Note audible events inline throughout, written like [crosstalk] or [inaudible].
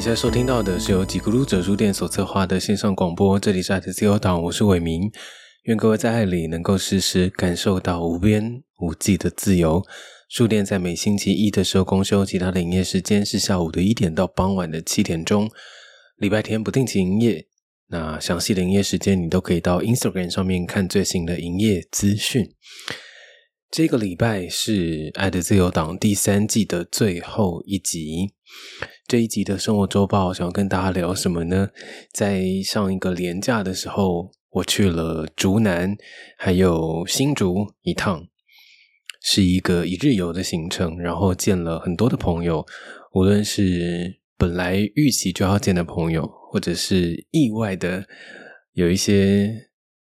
你在收听到的是由吉咕噜者书店所策划的线上广播，这里是爱的自由党，我是伟明。愿各位在爱里能够时时感受到无边无际的自由。书店在每星期一的时候公休，其他的营业时间是下午的一点到傍晚的七点钟，礼拜天不定期营业。那详细的营业时间你都可以到 Instagram 上面看最新的营业资讯。这个礼拜是《爱的自由党》第三季的最后一集。这一集的生活周报想要跟大家聊什么呢？在上一个年假的时候，我去了竹南还有新竹一趟，是一个一日游的行程，然后见了很多的朋友，无论是本来预期就要见的朋友，或者是意外的有一些。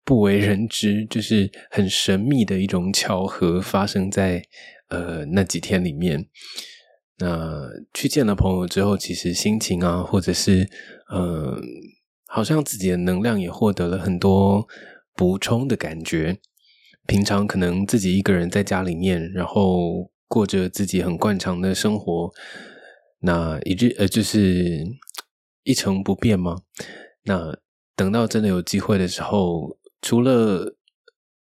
不为人知，就是很神秘的一种巧合，发生在呃那几天里面。那去见了朋友之后，其实心情啊，或者是嗯，好像自己的能量也获得了很多补充的感觉。平常可能自己一个人在家里面，然后过着自己很惯常的生活，那一日呃就是一成不变吗？那等到真的有机会的时候。除了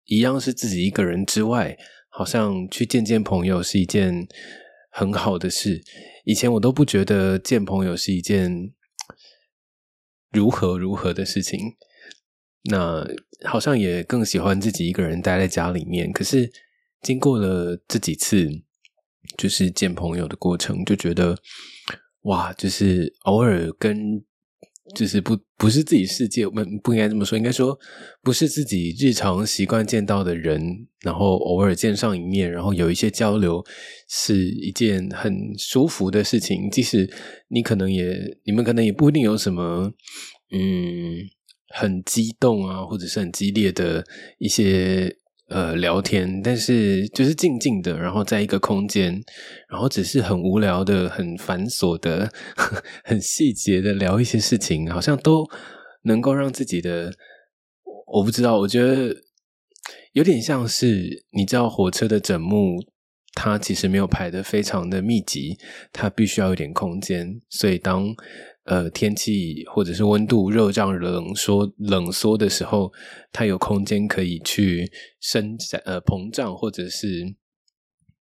一样是自己一个人之外，好像去见见朋友是一件很好的事。以前我都不觉得见朋友是一件如何如何的事情，那好像也更喜欢自己一个人待在家里面。可是经过了这几次就是见朋友的过程，就觉得哇，就是偶尔跟。就是不不是自己世界，我们不应该这么说，应该说不是自己日常习惯见到的人，然后偶尔见上一面，然后有一些交流，是一件很舒服的事情。即使你可能也，你们可能也不一定有什么，嗯，很激动啊，或者是很激烈的一些。呃，聊天，但是就是静静的，然后在一个空间，然后只是很无聊的、很繁琐的、[laughs] 很细节的聊一些事情，好像都能够让自己的，我不知道，我觉得有点像是你知道火车的整幕，它其实没有排的非常的密集，它必须要有点空间，所以当。呃，天气或者是温度热胀冷缩冷缩的时候，它有空间可以去伸展呃膨胀，或者是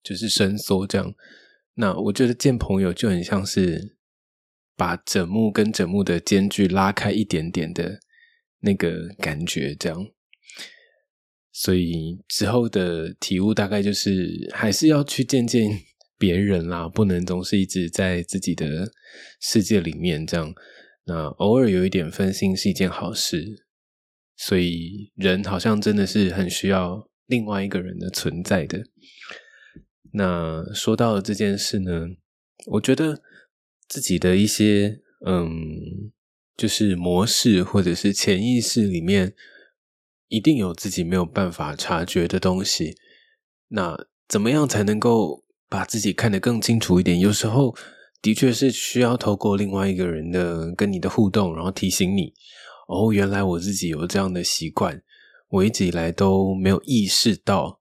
就是伸缩这样。那我觉得见朋友就很像是把枕木跟枕木的间距拉开一点点的那个感觉，这样。所以之后的体悟大概就是还是要去见见。别人啦，不能总是一直在自己的世界里面这样。那偶尔有一点分心是一件好事，所以人好像真的是很需要另外一个人的存在的。那说到了这件事呢，我觉得自己的一些嗯，就是模式或者是潜意识里面，一定有自己没有办法察觉的东西。那怎么样才能够？把自己看得更清楚一点，有时候的确是需要透过另外一个人的跟你的互动，然后提醒你哦，原来我自己有这样的习惯，我一直以来都没有意识到。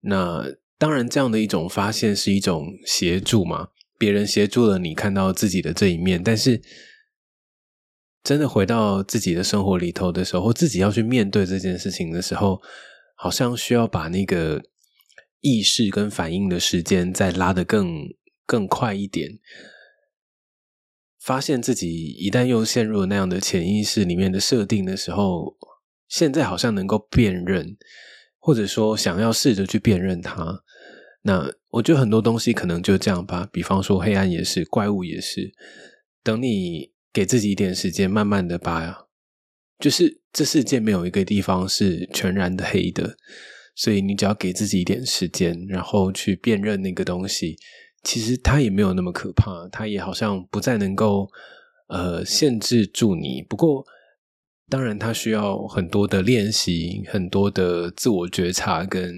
那当然，这样的一种发现是一种协助嘛，别人协助了你看到自己的这一面，但是真的回到自己的生活里头的时候，自己要去面对这件事情的时候，好像需要把那个。意识跟反应的时间再拉得更更快一点，发现自己一旦又陷入那样的潜意识里面的设定的时候，现在好像能够辨认，或者说想要试着去辨认它。那我觉得很多东西可能就这样吧，比方说黑暗也是，怪物也是。等你给自己一点时间，慢慢的把，就是这世界没有一个地方是全然的黑的。所以你只要给自己一点时间，然后去辨认那个东西，其实它也没有那么可怕，它也好像不再能够呃限制住你。不过，当然它需要很多的练习，很多的自我觉察，跟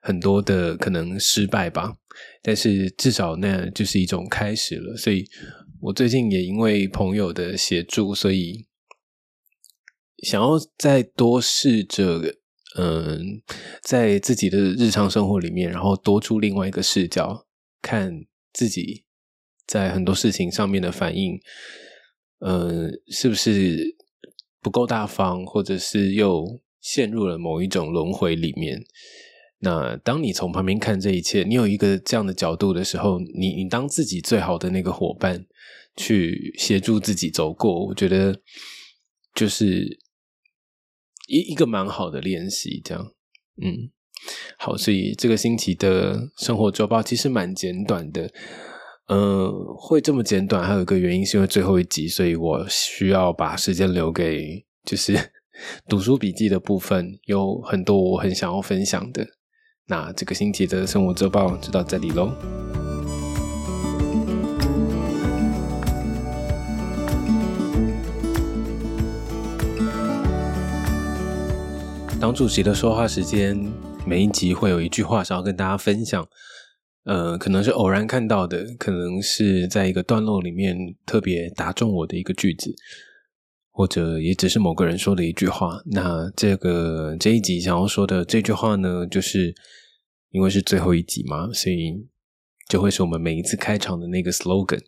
很多的可能失败吧。但是至少那就是一种开始了。所以我最近也因为朋友的协助，所以想要再多试着。嗯，在自己的日常生活里面，然后多出另外一个视角看自己在很多事情上面的反应，嗯，是不是不够大方，或者是又陷入了某一种轮回里面？那当你从旁边看这一切，你有一个这样的角度的时候，你你当自己最好的那个伙伴，去协助自己走过，我觉得就是一一个蛮好的练习，这样，嗯，好，所以这个星期的生活周报其实蛮简短的。嗯，会这么简短，还有一个原因是因为最后一集，所以我需要把时间留给就是 [laughs] 读书笔记的部分，有很多我很想要分享的。那这个星期的生活周报就到这里喽。当主席的说话时间，每一集会有一句话想要跟大家分享。呃，可能是偶然看到的，可能是在一个段落里面特别打中我的一个句子，或者也只是某个人说的一句话。那这个这一集想要说的这句话呢，就是因为是最后一集嘛，所以就会是我们每一次开场的那个 slogan。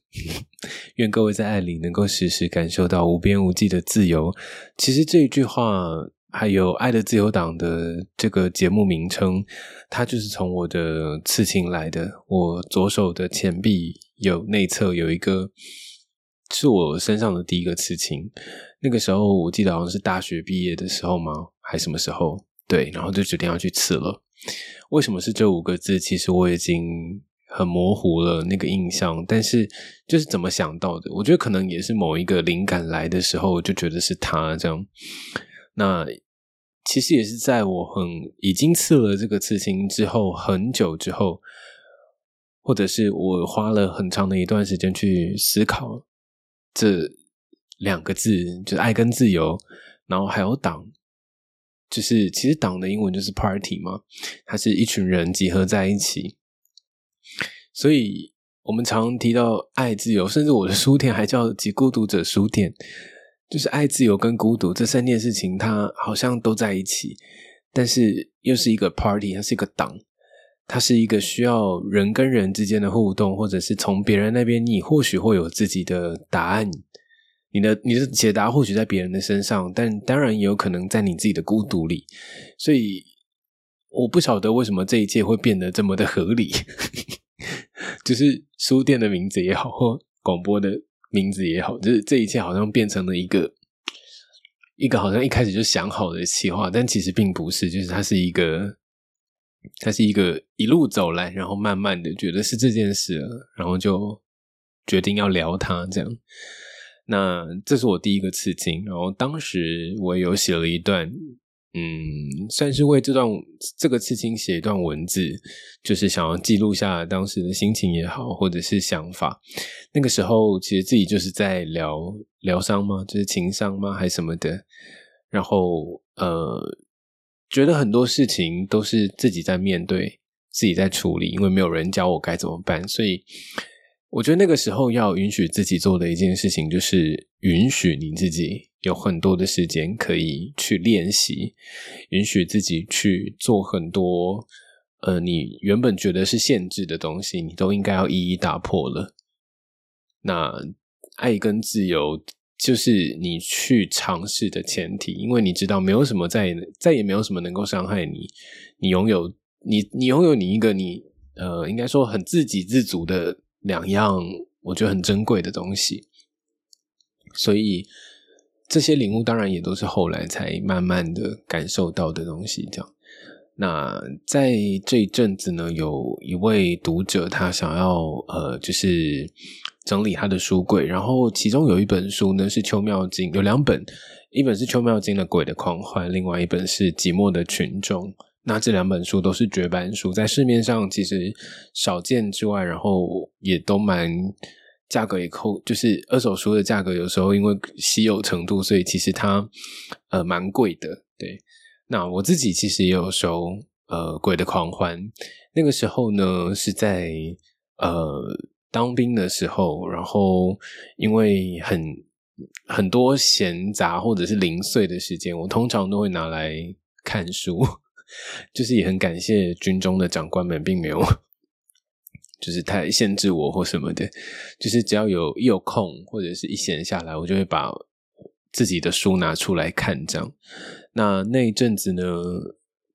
[laughs] 愿各位在爱里能够时时感受到无边无际的自由。其实这一句话。还有《爱的自由党》的这个节目名称，它就是从我的刺青来的。我左手的前臂有内侧有一个，是我身上的第一个刺青。那个时候我记得好像是大学毕业的时候吗？还什么时候？对，然后就决定要去刺了。为什么是这五个字？其实我已经很模糊了那个印象，但是就是怎么想到的？我觉得可能也是某一个灵感来的时候，就觉得是他这样。那。其实也是在我很已经刺了这个刺青之后很久之后，或者是我花了很长的一段时间去思考这两个字，就是爱跟自由，然后还有党，就是其实党的英文就是 party 嘛，它是一群人集合在一起，所以我们常提到爱自由，甚至我的书店还叫极孤独者书店。就是爱、自由跟孤独这三件事情，它好像都在一起，但是又是一个 party，它是一个党，它是一个需要人跟人之间的互动，或者是从别人那边，你或许会有自己的答案，你的你的解答或许在别人的身上，但当然也有可能在你自己的孤独里。所以我不晓得为什么这一切会变得这么的合理，[laughs] 就是书店的名字也好，或广播的。名字也好，就是这一切好像变成了一个一个好像一开始就想好的企划，但其实并不是，就是它是一个，它是一个一路走来，然后慢慢的觉得是这件事，然后就决定要聊它这样。那这是我第一个刺青，然后当时我有写了一段。嗯，算是为这段这个刺青写一段文字，就是想要记录下当时的心情也好，或者是想法。那个时候其实自己就是在疗疗伤吗？就是情伤吗？还是什么的？然后呃，觉得很多事情都是自己在面对，自己在处理，因为没有人教我该怎么办，所以。我觉得那个时候要允许自己做的一件事情，就是允许你自己有很多的时间可以去练习，允许自己去做很多，呃，你原本觉得是限制的东西，你都应该要一一打破了。那爱跟自由就是你去尝试的前提，因为你知道没有什么再再也没有什么能够伤害你，你拥有你你拥有你一个你呃，应该说很自给自足的。两样我觉得很珍贵的东西，所以这些领悟当然也都是后来才慢慢的感受到的东西。这样，那在这一阵子呢，有一位读者他想要呃，就是整理他的书柜，然后其中有一本书呢是邱妙经，有两本，一本是邱妙经的《鬼的狂欢》，另外一本是《寂寞的群众》。那这两本书都是绝版书，在市面上其实少见之外，然后也都蛮价格也扣，就是二手书的价格有时候因为稀有程度，所以其实它呃蛮贵的。对，那我自己其实也有收呃《鬼的狂欢》，那个时候呢是在呃当兵的时候，然后因为很很多闲杂或者是零碎的时间，我通常都会拿来看书。就是也很感谢军中的长官们，并没有就是太限制我或什么的。就是只要有一有空或者是一闲下来，我就会把自己的书拿出来看。这样，那那一阵子呢，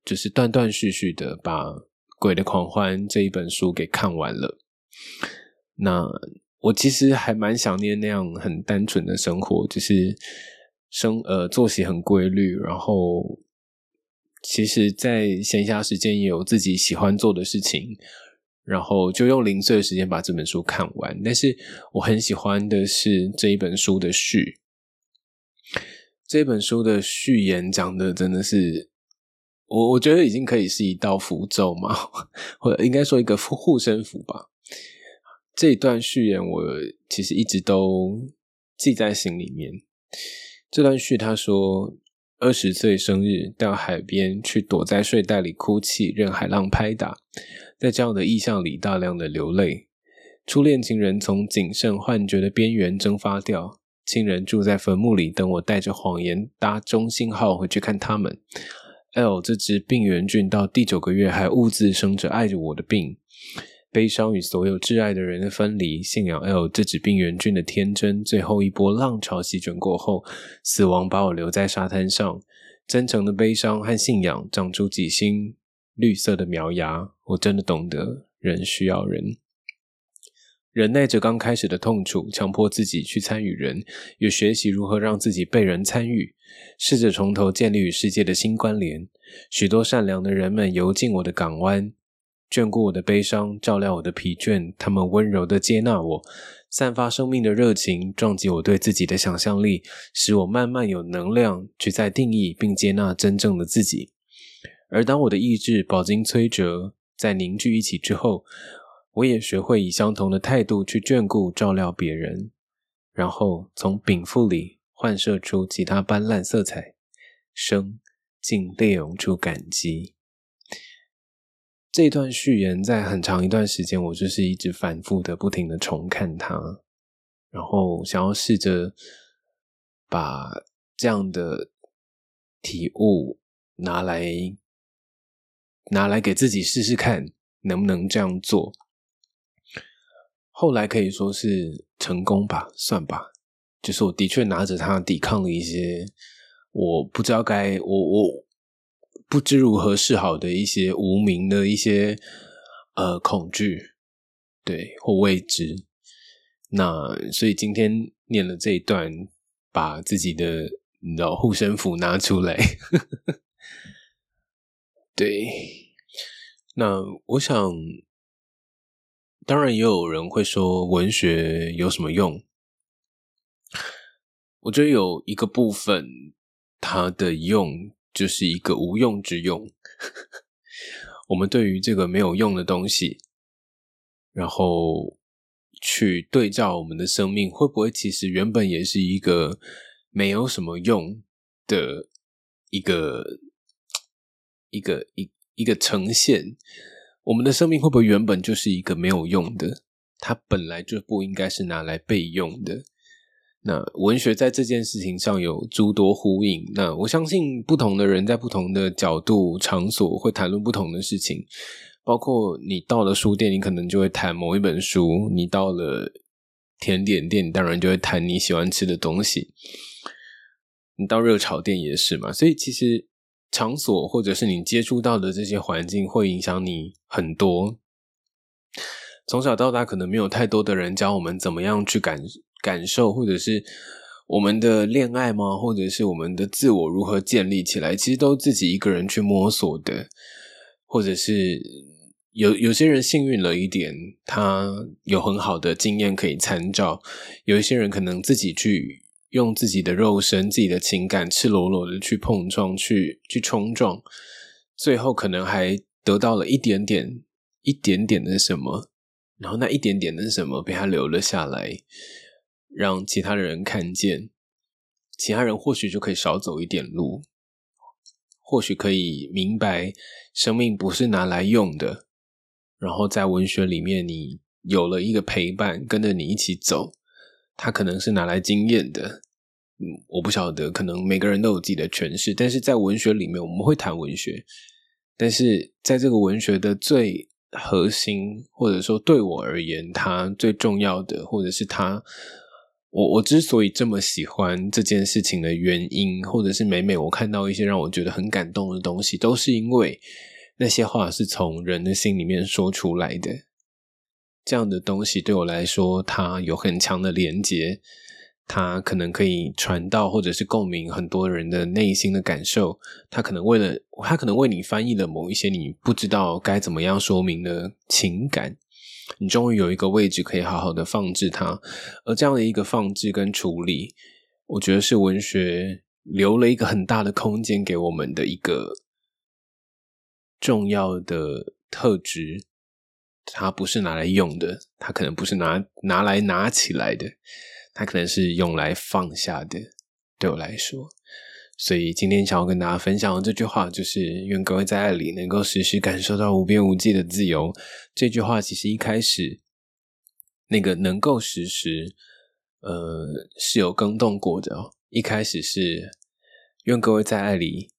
就是断断续续的把《鬼的狂欢》这一本书给看完了。那我其实还蛮想念那样很单纯的生活，就是生呃作息很规律，然后其实，在闲暇时间也有自己喜欢做的事情，然后就用零碎的时间把这本书看完。但是我很喜欢的是这一本书的序，这本书的序言讲的真的是我我觉得已经可以是一道符咒嘛，或者应该说一个护身符吧。这一段序言，我其实一直都记在心里面。这段序他说：“二十岁生日，到海边去，躲在睡袋里哭泣，任海浪拍打，在这样的意象里大量的流泪。初恋情人从谨慎幻觉的边缘蒸发掉，亲人住在坟墓里，等我带着谎言搭中信号回去看他们。L 这只病原菌到第九个月还兀自生着爱着我的病。”悲伤与所有挚爱的人的分离，信仰 L 这只病原菌的天真。最后一波浪潮席卷过后，死亡把我留在沙滩上。真诚的悲伤和信仰长出几星绿色的苗芽。我真的懂得，人需要人，忍耐着刚开始的痛楚，强迫自己去参与人，也学习如何让自己被人参与，试着从头建立与世界的新关联。许多善良的人们游进我的港湾。眷顾我的悲伤，照料我的疲倦，他们温柔的接纳我，散发生命的热情，撞击我对自己的想象力，使我慢慢有能量去再定义并接纳真正的自己。而当我的意志饱经摧折，在凝聚一起之后，我也学会以相同的态度去眷顾、照料别人，然后从禀赋里幻射出其他斑斓色彩，生竟裂涌出感激。这段序言在很长一段时间，我就是一直反复的、不停的重看它，然后想要试着把这样的体悟拿来拿来给自己试试看，能不能这样做。后来可以说是成功吧，算吧，就是我的确拿着它抵抗了一些我不知道该我我。不知如何是好的一些无名的一些呃恐惧，对或未知。那所以今天念了这一段，把自己的你知道护身符拿出来。[laughs] 对，那我想，当然也有人会说文学有什么用？我觉得有一个部分它的用。就是一个无用之用。我们对于这个没有用的东西，然后去对照我们的生命，会不会其实原本也是一个没有什么用的一个一个一一个呈现？我们的生命会不会原本就是一个没有用的？它本来就不应该是拿来备用的。那文学在这件事情上有诸多呼应。那我相信不同的人在不同的角度、场所会谈论不同的事情。包括你到了书店，你可能就会谈某一本书；你到了甜点店，你当然就会谈你喜欢吃的东西。你到热炒店也是嘛。所以其实场所或者是你接触到的这些环境，会影响你很多。从小到大，可能没有太多的人教我们怎么样去感。感受，或者是我们的恋爱吗？或者是我们的自我如何建立起来？其实都自己一个人去摸索的，或者是有有些人幸运了一点，他有很好的经验可以参照；有一些人可能自己去用自己的肉身、自己的情感，赤裸裸的去碰撞、去去冲撞，最后可能还得到了一点点、一点点的什么，然后那一点点的什么被他留了下来。让其他人看见，其他人或许就可以少走一点路，或许可以明白生命不是拿来用的。然后在文学里面，你有了一个陪伴，跟着你一起走，它可能是拿来经验的。嗯，我不晓得，可能每个人都有自己的诠释。但是在文学里面，我们会谈文学，但是在这个文学的最核心，或者说对我而言，它最重要的，或者是它，我我之所以这么喜欢这件事情的原因，或者是每每我看到一些让我觉得很感动的东西，都是因为那些话是从人的心里面说出来的。这样的东西对我来说，它有很强的连接。它可能可以传到或者是共鸣很多人的内心的感受。它可能为了，它可能为你翻译了某一些你不知道该怎么样说明的情感。你终于有一个位置可以好好的放置它。而这样的一个放置跟处理，我觉得是文学留了一个很大的空间给我们的一个重要的特质。它不是拿来用的，它可能不是拿拿来拿起来的。它可能是用来放下的，对我来说，所以今天想要跟大家分享的这句话，就是愿各位在爱里能够时时感受到无边无际的自由。这句话其实一开始那个能够时时，呃，是有更动过的哦。一开始是愿各位在爱里，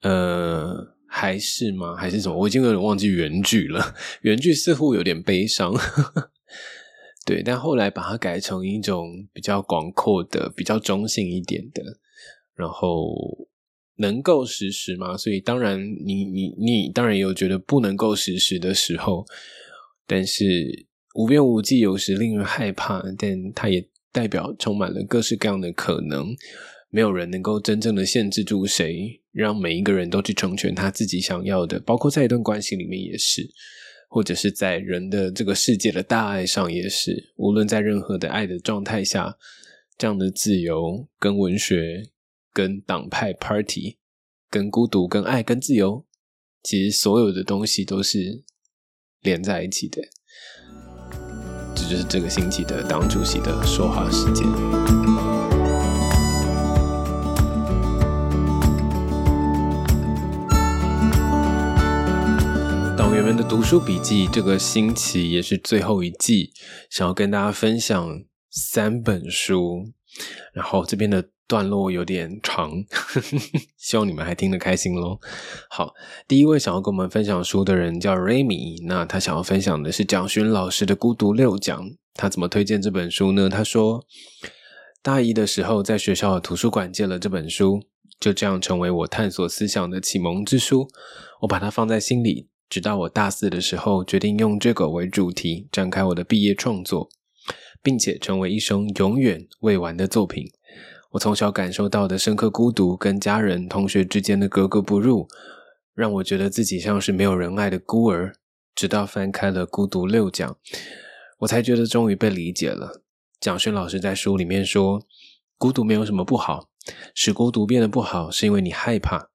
呃，还是吗？还是什么？我已经有点忘记原句了。[laughs] 原句似乎有点悲伤。对，但后来把它改成一种比较广阔的、比较中性一点的，然后能够实施吗？所以当然，你你你当然也有觉得不能够实施的时候，但是无边无际有时令人害怕，但它也代表充满了各式各样的可能，没有人能够真正的限制住谁，让每一个人都去成全他自己想要的，包括在一段关系里面也是。或者是在人的这个世界的大爱上，也是无论在任何的爱的状态下，这样的自由、跟文学、跟党派 party、跟孤独、跟爱、跟自由，其实所有的东西都是连在一起的。这就是这个星期的党主席的说话时间。党员们的读书笔记，这个星期也是最后一季，想要跟大家分享三本书。然后这边的段落有点长，[laughs] 希望你们还听得开心喽。好，第一位想要跟我们分享书的人叫 Remy，那他想要分享的是蒋勋老师的《孤独六讲》。他怎么推荐这本书呢？他说，大一的时候在学校的图书馆借了这本书，就这样成为我探索思想的启蒙之书。我把它放在心里。直到我大四的时候，决定用这个为主题展开我的毕业创作，并且成为一生永远未完的作品。我从小感受到的深刻孤独，跟家人、同学之间的格格不入，让我觉得自己像是没有人爱的孤儿。直到翻开了《孤独六讲》，我才觉得终于被理解了。蒋勋老师在书里面说：“孤独没有什么不好，使孤独变得不好，是因为你害怕。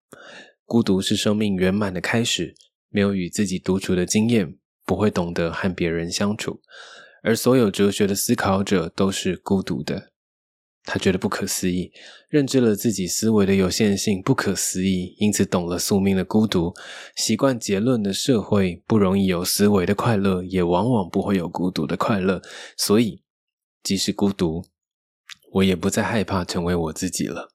孤独是生命圆满的开始。”没有与自己独处的经验，不会懂得和别人相处。而所有哲学的思考者都是孤独的。他觉得不可思议，认知了自己思维的有限性，不可思议，因此懂了宿命的孤独。习惯结论的社会不容易有思维的快乐，也往往不会有孤独的快乐。所以，即使孤独，我也不再害怕成为我自己了。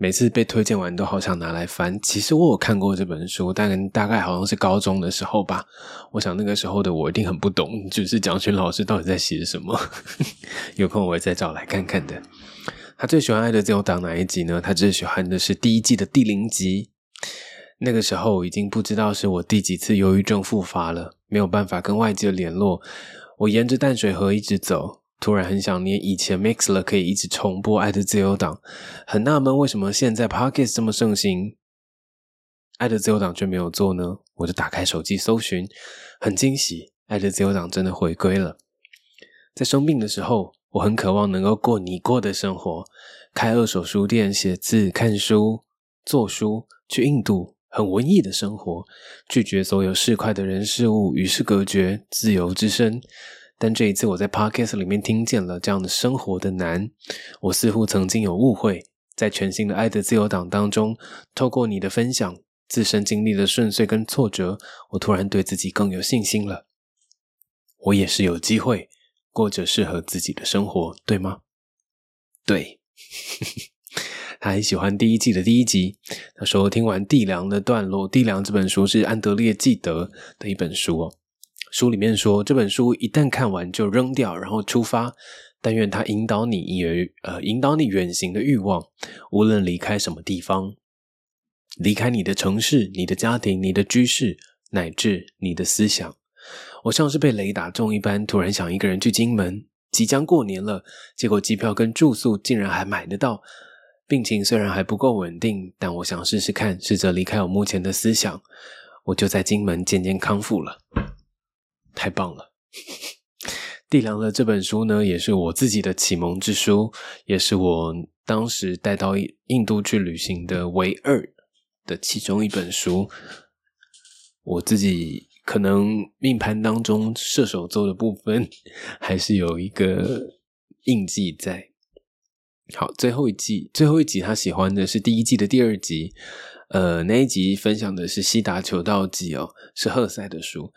每次被推荐完都好想拿来翻。其实我有看过这本书，但大概好像是高中的时候吧。我想那个时候的我一定很不懂，就是蒋勋老师到底在写什么。[laughs] 有空我会再找来看看的。他最喜欢《爱的自由党》哪一集呢？他最喜欢的是第一季的第零集。那个时候已经不知道是我第几次忧郁症复发了，没有办法跟外界联络。我沿着淡水河一直走。突然很想念以前 Mix 了可以一直重播《爱的自由党》，很纳闷为什么现在 Podcast 这么盛行，《爱的自由党》却没有做呢？我就打开手机搜寻，很惊喜，《爱的自由党》真的回归了。在生病的时候，我很渴望能够过你过的生活，开二手书店、写字、看书、做书，去印度，很文艺的生活，拒绝所有市侩的人事物，与世隔绝，自由之身。但这一次，我在 podcast 里面听见了这样的生活的难。我似乎曾经有误会，在全新的爱的自由党当中，透过你的分享，自身经历的顺遂跟挫折，我突然对自己更有信心了。我也是有机会过着适合自己的生活，对吗？对。[laughs] 他很喜欢第一季的第一集。他说听完《地梁》的段落，《地梁》这本书是安德烈·纪德的一本书哦。书里面说，这本书一旦看完就扔掉，然后出发。但愿它引导你远呃引导你远行的欲望，无论离开什么地方，离开你的城市、你的家庭、你的居室，乃至你的思想。我像是被雷打中一般，突然想一个人去金门。即将过年了，结果机票跟住宿竟然还买得到。病情虽然还不够稳定，但我想试试看，试着离开我目前的思想。我就在金门渐渐康复了，太棒了！地良的这本书呢，也是我自己的启蒙之书，也是我当时带到印度去旅行的唯二的其中一本书。我自己。可能命盘当中射手座的部分 [laughs] 还是有一个印记在。好，最后一季最后一集他喜欢的是第一季的第二集，呃，那一集分享的是《西达求道记》哦，是赫塞的书。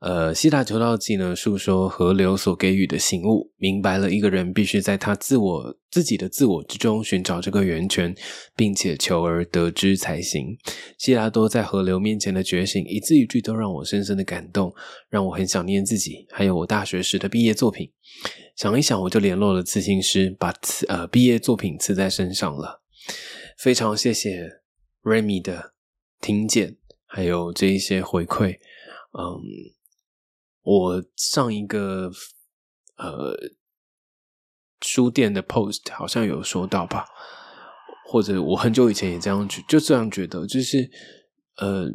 呃，《西达求道记》呢，诉说河流所给予的醒悟，明白了一个人必须在他自我自己的自我之中寻找这个源泉，并且求而得之才行。希拉多在河流面前的觉醒，一字一句都让我深深的感动，让我很想念自己，还有我大学时的毕业作品。想一想，我就联络了刺青师，把刺呃毕业作品刺在身上了。非常谢谢 Remy 的听见，还有这一些回馈，嗯。我上一个呃书店的 post 好像有说到吧，或者我很久以前也这样觉，就这样觉得，就是呃，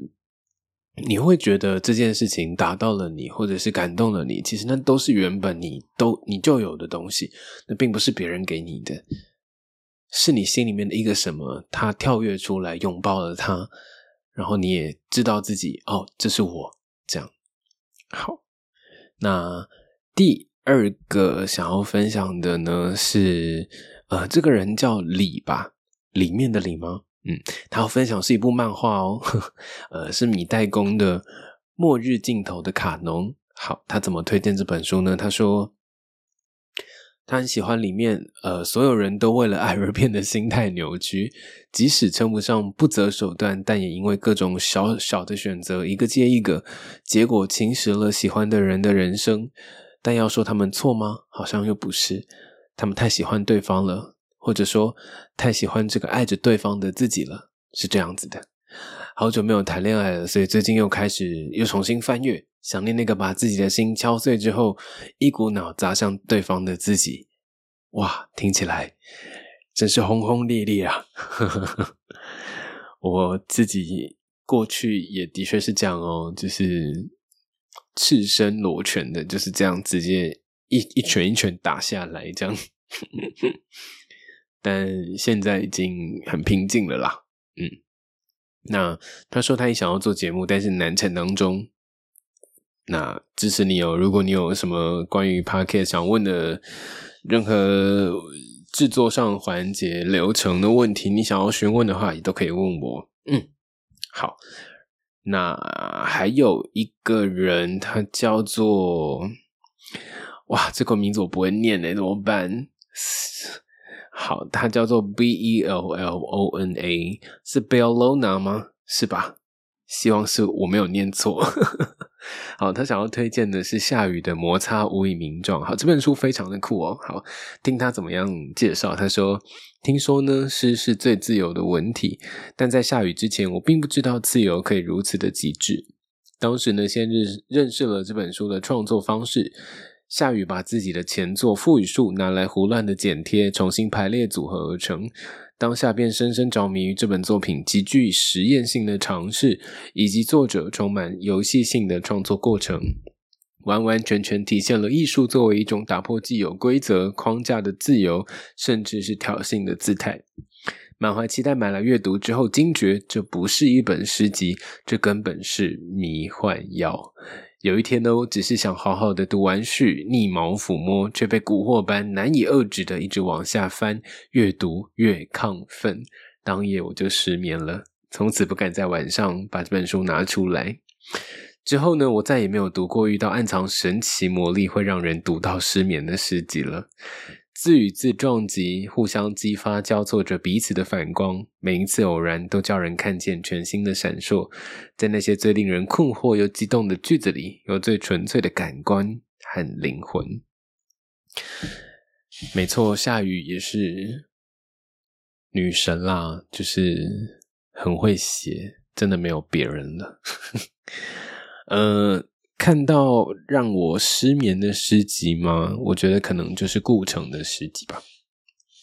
你会觉得这件事情达到了你，或者是感动了你，其实那都是原本你都你就有的东西，那并不是别人给你的，是你心里面的一个什么，它跳跃出来拥抱了它，然后你也知道自己哦，这是我这样好。那第二个想要分享的呢是，呃，这个人叫李吧，里面的李吗？嗯，他要分享是一部漫画哦，[laughs] 呃，是米代工的《末日尽头的卡农》。好，他怎么推荐这本书呢？他说。他很喜欢里面，呃，所有人都为了爱而变得心态扭曲，即使称不上不择手段，但也因为各种小小的选择，一个接一个，结果侵蚀了喜欢的人的人生。但要说他们错吗？好像又不是，他们太喜欢对方了，或者说太喜欢这个爱着对方的自己了，是这样子的。好久没有谈恋爱了，所以最近又开始又重新翻阅。想念那个把自己的心敲碎之后，一股脑砸向对方的自己，哇，听起来真是轰轰烈烈啊！[laughs] 我自己过去也的确是这样哦，就是赤身裸拳的，就是这样直接一一拳一拳打下来这样。[laughs] 但现在已经很平静了啦。嗯，那他说他也想要做节目，但是难产当中。那支持你哦！如果你有什么关于 Podcast 想问的任何制作上环节流程的问题，你想要询问的话，也都可以问我。嗯，好。那还有一个人，他叫做……哇，这个名字我不会念呢，怎么办？好，他叫做 B E L L O N A，是 Bellona 吗？是吧？希望是我没有念错。[laughs] 好，他想要推荐的是夏雨的《摩擦无以名状》。好，这本书非常的酷哦。好，听他怎么样介绍。他说：“听说呢，诗是最自由的文体，但在下雨之前，我并不知道自由可以如此的极致。当时呢，先认认识了这本书的创作方式。夏雨把自己的前作《赋语术》拿来胡乱的剪贴，重新排列组合而成。”当下便深深着迷于这本作品极具实验性的尝试，以及作者充满游戏性的创作过程，完完全全体现了艺术作为一种打破既有规则框架的自由，甚至是挑衅的姿态。满怀期待买来阅读之后，惊觉这不是一本诗集，这根本是迷幻药。有一天呢，我只是想好好的读完序，逆毛抚摸，却被蛊惑般难以遏制的一直往下翻，越读越亢奋。当夜我就失眠了，从此不敢在晚上把这本书拿出来。之后呢，我再也没有读过遇到暗藏神奇魔力会让人读到失眠的诗集了。自与自撞击，互相激发，交错着彼此的反光。每一次偶然，都叫人看见全新的闪烁。在那些最令人困惑又激动的句子里，有最纯粹的感官和灵魂。没错，夏雨也是女神啦，就是很会写，真的没有别人了。[laughs] 呃。看到让我失眠的诗集吗？我觉得可能就是顾城的诗集吧。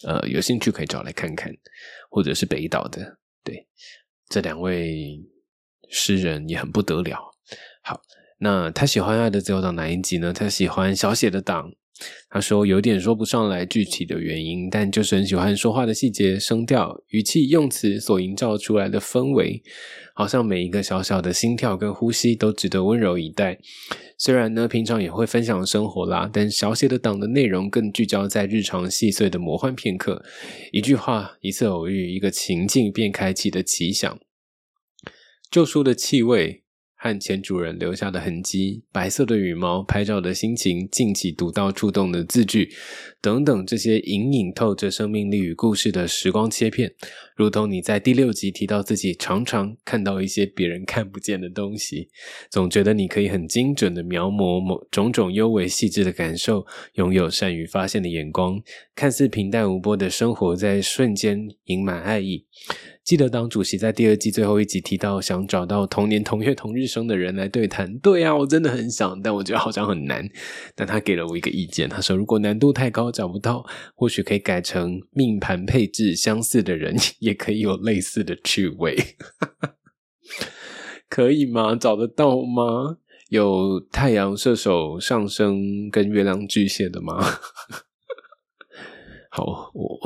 呃，有兴趣可以找来看看，或者是北岛的。对，这两位诗人也很不得了。好，那他喜欢《爱的自由党》哪一集呢？他喜欢小写的党。他说有点说不上来具体的原因，但就是很喜欢说话的细节、声调、语气、用词所营造出来的氛围，好像每一个小小的心跳跟呼吸都值得温柔以待。虽然呢，平常也会分享生活啦，但小写的党的内容更聚焦在日常细碎的魔幻片刻，一句话、一次偶遇、一个情境便开启的奇想，旧书的气味。和前主人留下的痕迹，白色的羽毛，拍照的心情，近期读到触动的字句，等等，这些隐隐透着生命力与故事的时光切片，如同你在第六集提到自己常常看到一些别人看不见的东西，总觉得你可以很精准的描摹某种种幽微细致的感受，拥有善于发现的眼光，看似平淡无波的生活在瞬间盈满爱意。记得当主席在第二季最后一集提到想找到同年同月同日生的人来对谈，对啊，我真的很想，但我觉得好像很难。但他给了我一个意见，他说如果难度太高找不到，或许可以改成命盘配置相似的人，[laughs] 也可以有类似的趣味，可以吗？找得到吗？有太阳射手上升跟月亮巨蟹的吗？好，我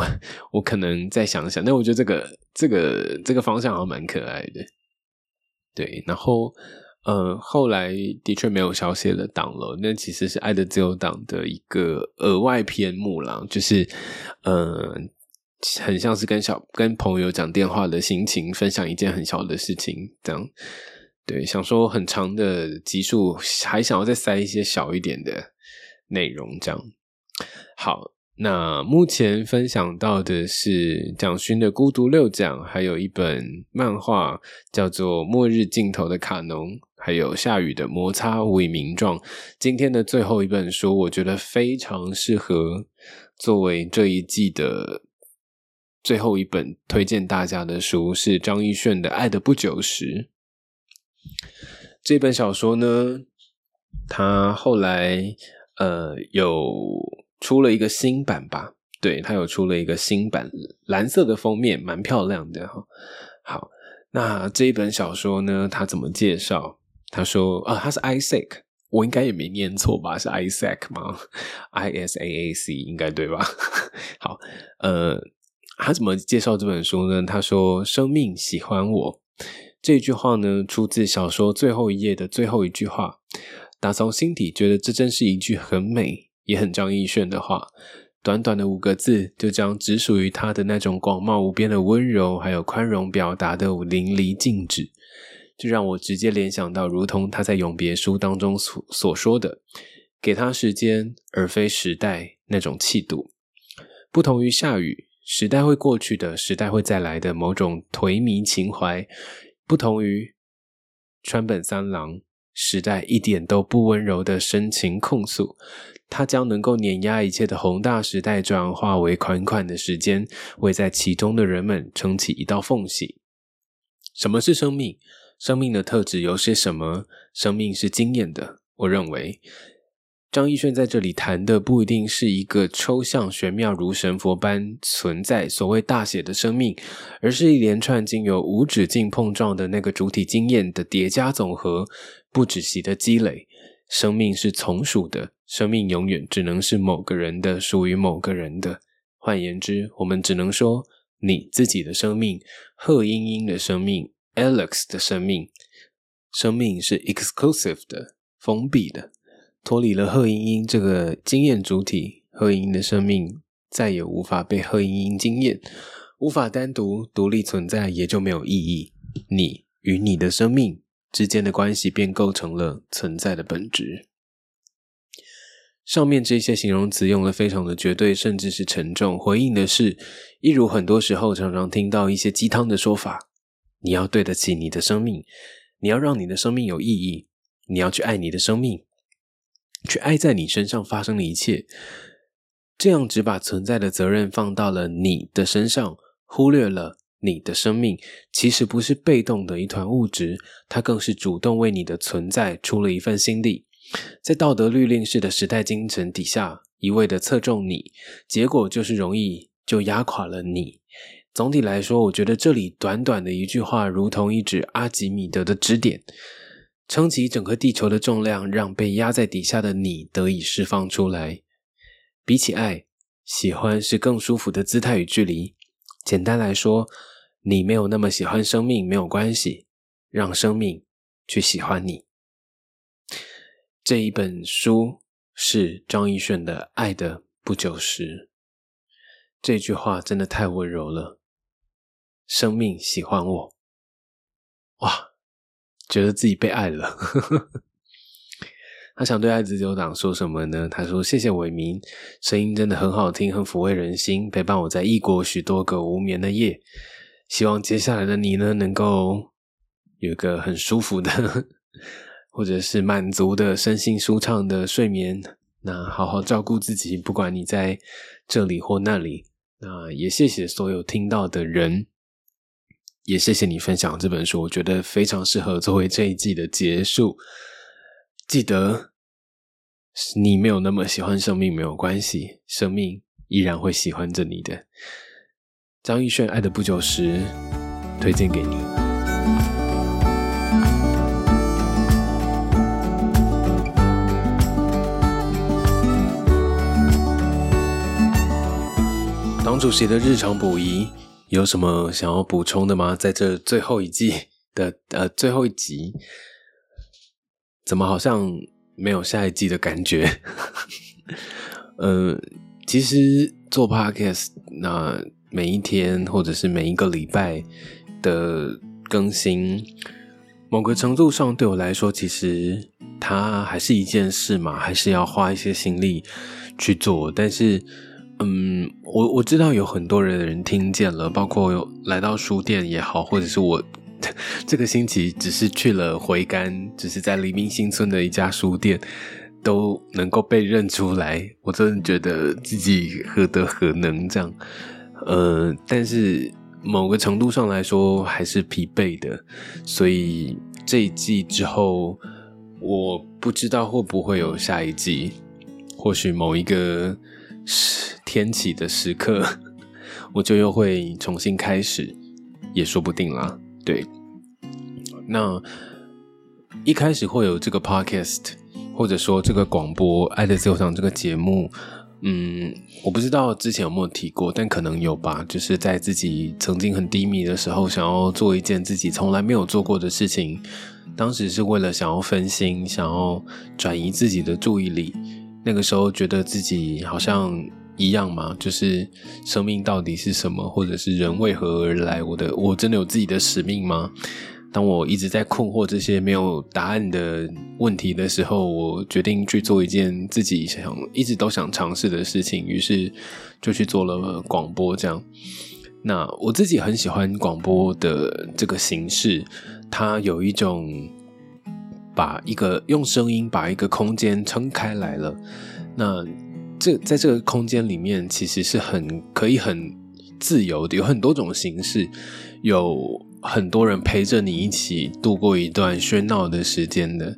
我可能再想想，但我觉得这个这个这个方向好像蛮可爱的，对。然后，呃，后来的确没有消息的党了，那其实是《爱的自由党》的一个额外篇目啦，就是，呃，很像是跟小跟朋友讲电话的心情，分享一件很小的事情，这样。对，想说很长的集数，还想要再塞一些小一点的内容，这样。好。那目前分享到的是蒋勋的《孤独六讲》，还有一本漫画叫做《末日尽头的卡农》，还有下雨的《摩擦无以名状》。今天的最后一本书，我觉得非常适合作为这一季的最后一本推荐大家的书，是张艺炫的《爱的不久时》。这本小说呢，他后来呃有。出了一个新版吧，对，它有出了一个新版，蓝色的封面，蛮漂亮的哈。好，那这一本小说呢，他怎么介绍？他说啊，他是 Isaac，我应该也没念错吧？是 Isaac 吗？I S A A C 应该对吧？[laughs] 好，呃，他怎么介绍这本书呢？他说：“生命喜欢我。”这句话呢，出自小说最后一页的最后一句话，打从心底觉得这真是一句很美。也很张艺炫的话，短短的五个字，就将只属于他的那种广袤无边的温柔，还有宽容表达的淋漓尽致，就让我直接联想到，如同他在《永别书》当中所所说的：“给他时间，而非时代那种气度。”不同于下雨，时代会过去的，时代会再来的某种颓靡情怀；不同于川本三郎，时代一点都不温柔的深情控诉。它将能够碾压一切的宏大时代，转化为款款的时间，为在其中的人们撑起一道缝隙。什么是生命？生命的特质有些什么？生命是经验的。我认为，张艺轩在这里谈的不一定是一个抽象玄妙如神佛般存在所谓大写的生命，而是一连串经由无止境碰撞的那个主体经验的叠加总和，不止息的积累。生命是从属的，生命永远只能是某个人的，属于某个人的。换言之，我们只能说你自己的生命，贺英英的生命，Alex 的生命。生命是 exclusive 的，封闭的，脱离了贺英英这个经验主体，贺英英的生命再也无法被贺英英经验，无法单独独立存在，也就没有意义。你与你的生命。之间的关系便构成了存在的本质。上面这些形容词用的非常的绝对，甚至是沉重，回应的是，一如很多时候常常听到一些鸡汤的说法：你要对得起你的生命，你要让你的生命有意义，你要去爱你的生命，去爱在你身上发生的一切。这样只把存在的责任放到了你的身上，忽略了你的生命其实不是被动的一团物质，它更是主动为你的存在出了一份心力。在道德律令式的时代精神底下，一味的侧重你，结果就是容易就压垮了你。总体来说，我觉得这里短短的一句话，如同一指阿基米德的指点，撑起整个地球的重量，让被压在底下的你得以释放出来。比起爱，喜欢是更舒服的姿态与距离。简单来说，你没有那么喜欢生命没有关系，让生命去喜欢你。这一本书是张艺炫的《爱的不久时》，这句话真的太温柔了。生命喜欢我，哇，觉得自己被爱了。[laughs] 他想对爱自由党说什么呢？他说：“谢谢伟明，声音真的很好听，很抚慰人心，陪伴我在异国许多个无眠的夜。希望接下来的你呢，能够有一个很舒服的，[laughs] 或者是满足的身心舒畅的睡眠。那好好照顾自己，不管你在这里或那里。那也谢谢所有听到的人，也谢谢你分享这本书，我觉得非常适合作为这一季的结束。”记得，你没有那么喜欢生命没有关系，生命依然会喜欢着你的。张艺轩《爱的不久时》推荐给你。党主席的日常补遗有什么想要补充的吗？在这最后一季的呃最后一集。怎么好像没有下一季的感觉？[laughs] 呃，其实做 podcast，那每一天或者是每一个礼拜的更新，某个程度上对我来说，其实它还是一件事嘛，还是要花一些心力去做。但是，嗯，我我知道有很多人人听见了，包括有来到书店也好，或者是我。[laughs] 这个星期只是去了回甘，只是在黎明新村的一家书店，都能够被认出来，我真的觉得自己何德何能这样。呃，但是某个程度上来说还是疲惫的，所以这一季之后，我不知道会不会有下一季，或许某一个天启的时刻，我就又会重新开始，也说不定啦。对，那一开始会有这个 podcast，或者说这个广播《爱的自由场》这个节目，嗯，我不知道之前有没有提过，但可能有吧。就是在自己曾经很低迷的时候，想要做一件自己从来没有做过的事情，当时是为了想要分心，想要转移自己的注意力。那个时候觉得自己好像。一样吗？就是生命到底是什么，或者是人为何而来？我的，我真的有自己的使命吗？当我一直在困惑这些没有答案的问题的时候，我决定去做一件自己想一直都想尝试的事情，于是就去做了广播。这样，那我自己很喜欢广播的这个形式，它有一种把一个用声音把一个空间撑开来了。那这在这个空间里面，其实是很可以很自由的，有很多种形式，有很多人陪着你一起度过一段喧闹的时间的。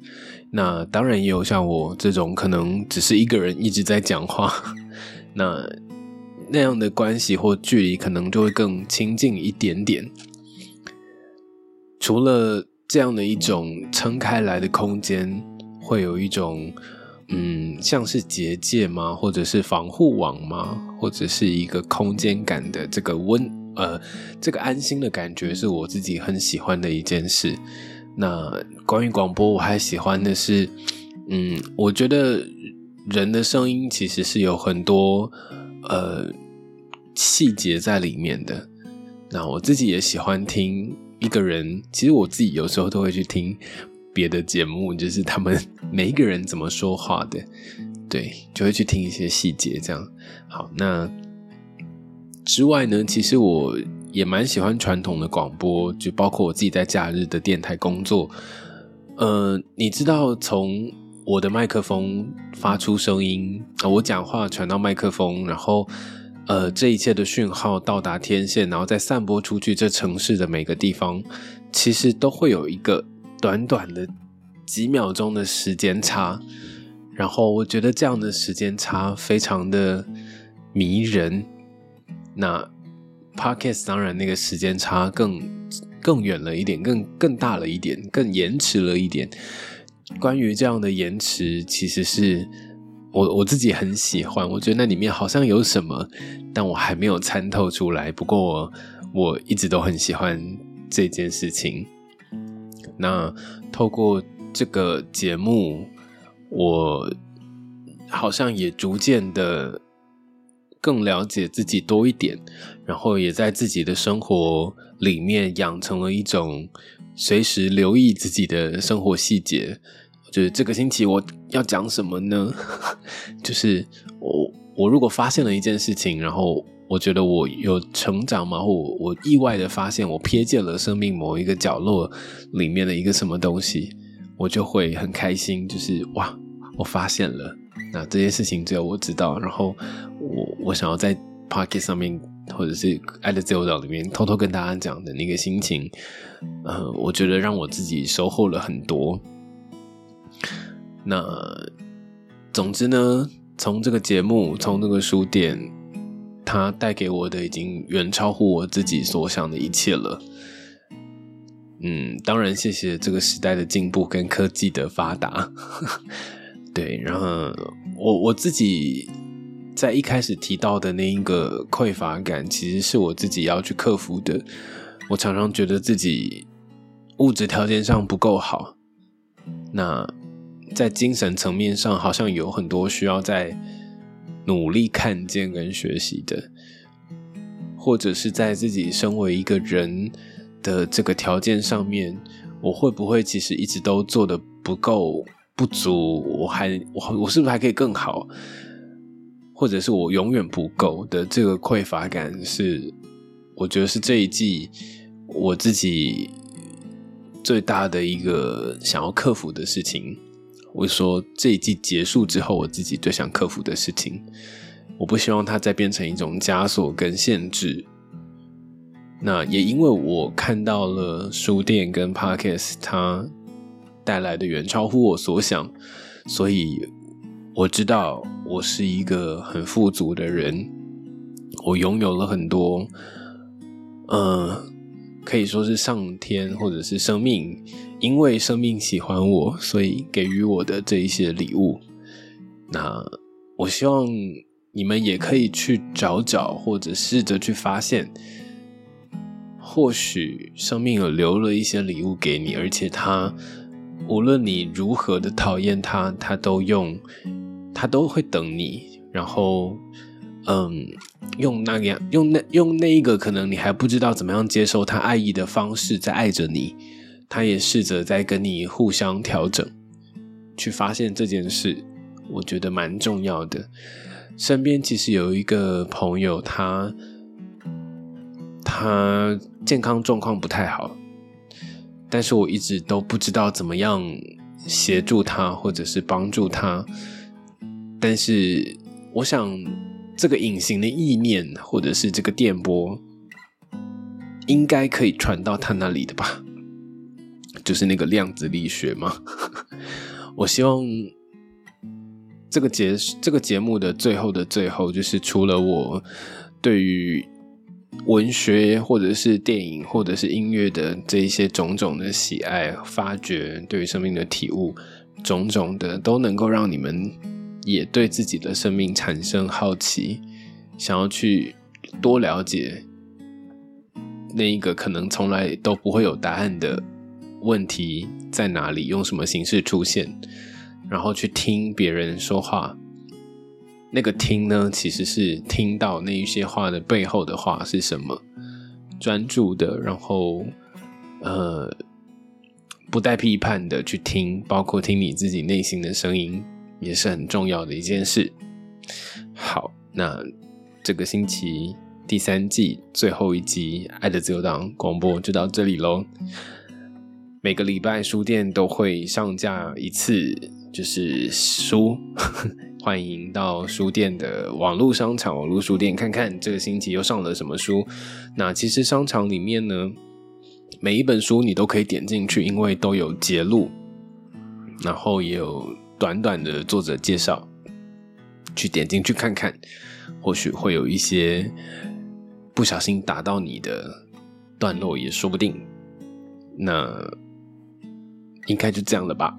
那当然也有像我这种，可能只是一个人一直在讲话，[laughs] 那那样的关系或距离，可能就会更亲近一点点。除了这样的一种撑开来的空间，会有一种。嗯，像是结界吗？或者是防护网吗？或者是一个空间感的这个温呃，这个安心的感觉，是我自己很喜欢的一件事。那关于广播，我还喜欢的是，嗯，我觉得人的声音其实是有很多呃细节在里面的。那我自己也喜欢听一个人，其实我自己有时候都会去听。别的节目就是他们每一个人怎么说话的，对，就会去听一些细节。这样好，那之外呢，其实我也蛮喜欢传统的广播，就包括我自己在假日的电台工作。呃，你知道从我的麦克风发出声音，我讲话传到麦克风，然后呃，这一切的讯号到达天线，然后再散播出去，这城市的每个地方，其实都会有一个短短的几秒钟的时间差。然后我觉得这样的时间差非常的迷人。那 podcast 当然那个时间差更更远了一点，更更大了一点，更延迟了一点。关于这样的延迟，其实是我我自己很喜欢。我觉得那里面好像有什么，但我还没有参透出来。不过我我一直都很喜欢这件事情。那透过这个节目。我好像也逐渐的更了解自己多一点，然后也在自己的生活里面养成了一种随时留意自己的生活细节。就是这个星期我要讲什么呢？[laughs] 就是我我如果发现了一件事情，然后我觉得我有成长嘛，或我意外的发现我瞥见了生命某一个角落里面的一个什么东西。我就会很开心，就是哇，我发现了，那这件事情只有我知道。然后我我想要在 Pocket 上面，或者是爱的自由岛里面偷偷跟大家讲的那个心情，呃，我觉得让我自己收获了很多。那总之呢，从这个节目，从这个书店，它带给我的已经远超乎我自己所想的一切了。嗯，当然，谢谢这个时代的进步跟科技的发达。[laughs] 对，然后我我自己在一开始提到的那一个匮乏感，其实是我自己要去克服的。我常常觉得自己物质条件上不够好，那在精神层面上好像有很多需要在努力看见跟学习的，或者是在自己身为一个人。的这个条件上面，我会不会其实一直都做的不够不足？我还我我是不是还可以更好？或者是我永远不够的这个匮乏感，是我觉得是这一季我自己最大的一个想要克服的事情。我说这一季结束之后，我自己最想克服的事情，我不希望它再变成一种枷锁跟限制。那也因为我看到了书店跟 Podcast 它带来的远超乎我所想，所以我知道我是一个很富足的人，我拥有了很多，嗯，可以说是上天或者是生命，因为生命喜欢我，所以给予我的这一些礼物。那我希望你们也可以去找找，或者试着去发现。或许生命有留了一些礼物给你，而且他无论你如何的讨厌他，他都用，他都会等你。然后，嗯，用那样，用那用那一个可能你还不知道怎么样接受他爱意的方式在爱着你。他也试着在跟你互相调整，去发现这件事，我觉得蛮重要的。身边其实有一个朋友，他。他健康状况不太好，但是我一直都不知道怎么样协助他或者是帮助他。但是我想，这个隐形的意念或者是这个电波，应该可以传到他那里的吧？就是那个量子力学嘛。我希望这个节这个节目的最后的最后，就是除了我对于。文学或者是电影或者是音乐的这一些种种的喜爱、发掘，对于生命的体悟，种种的都能够让你们也对自己的生命产生好奇，想要去多了解那一个可能从来都不会有答案的问题在哪里，用什么形式出现，然后去听别人说话。那个听呢，其实是听到那一些话的背后的话是什么，专注的，然后呃不带批判的去听，包括听你自己内心的声音，也是很重要的一件事。好，那这个星期第三季最后一集《爱的自由党》广播就到这里喽。每个礼拜书店都会上架一次，就是书，[laughs] 欢迎到书店的网络商场、网络书店看看这个星期又上了什么书。那其实商场里面呢，每一本书你都可以点进去，因为都有节录，然后也有短短的作者介绍，去点进去看看，或许会有一些不小心打到你的段落也说不定。那。应该就这样了吧，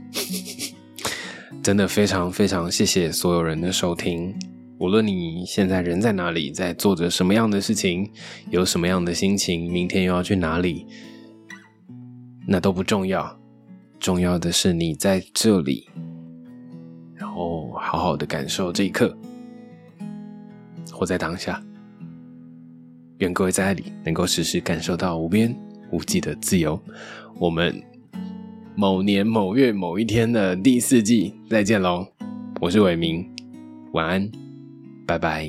[laughs] 真的非常非常谢谢所有人的收听。无论你现在人在哪里，在做着什么样的事情，有什么样的心情，明天又要去哪里，那都不重要。重要的是你在这里，然后好好的感受这一刻，活在当下。愿各位在爱里能够时时感受到无边无际的自由。我们。某年某月某一天的第四季，再见喽！我是伟明，晚安，拜拜。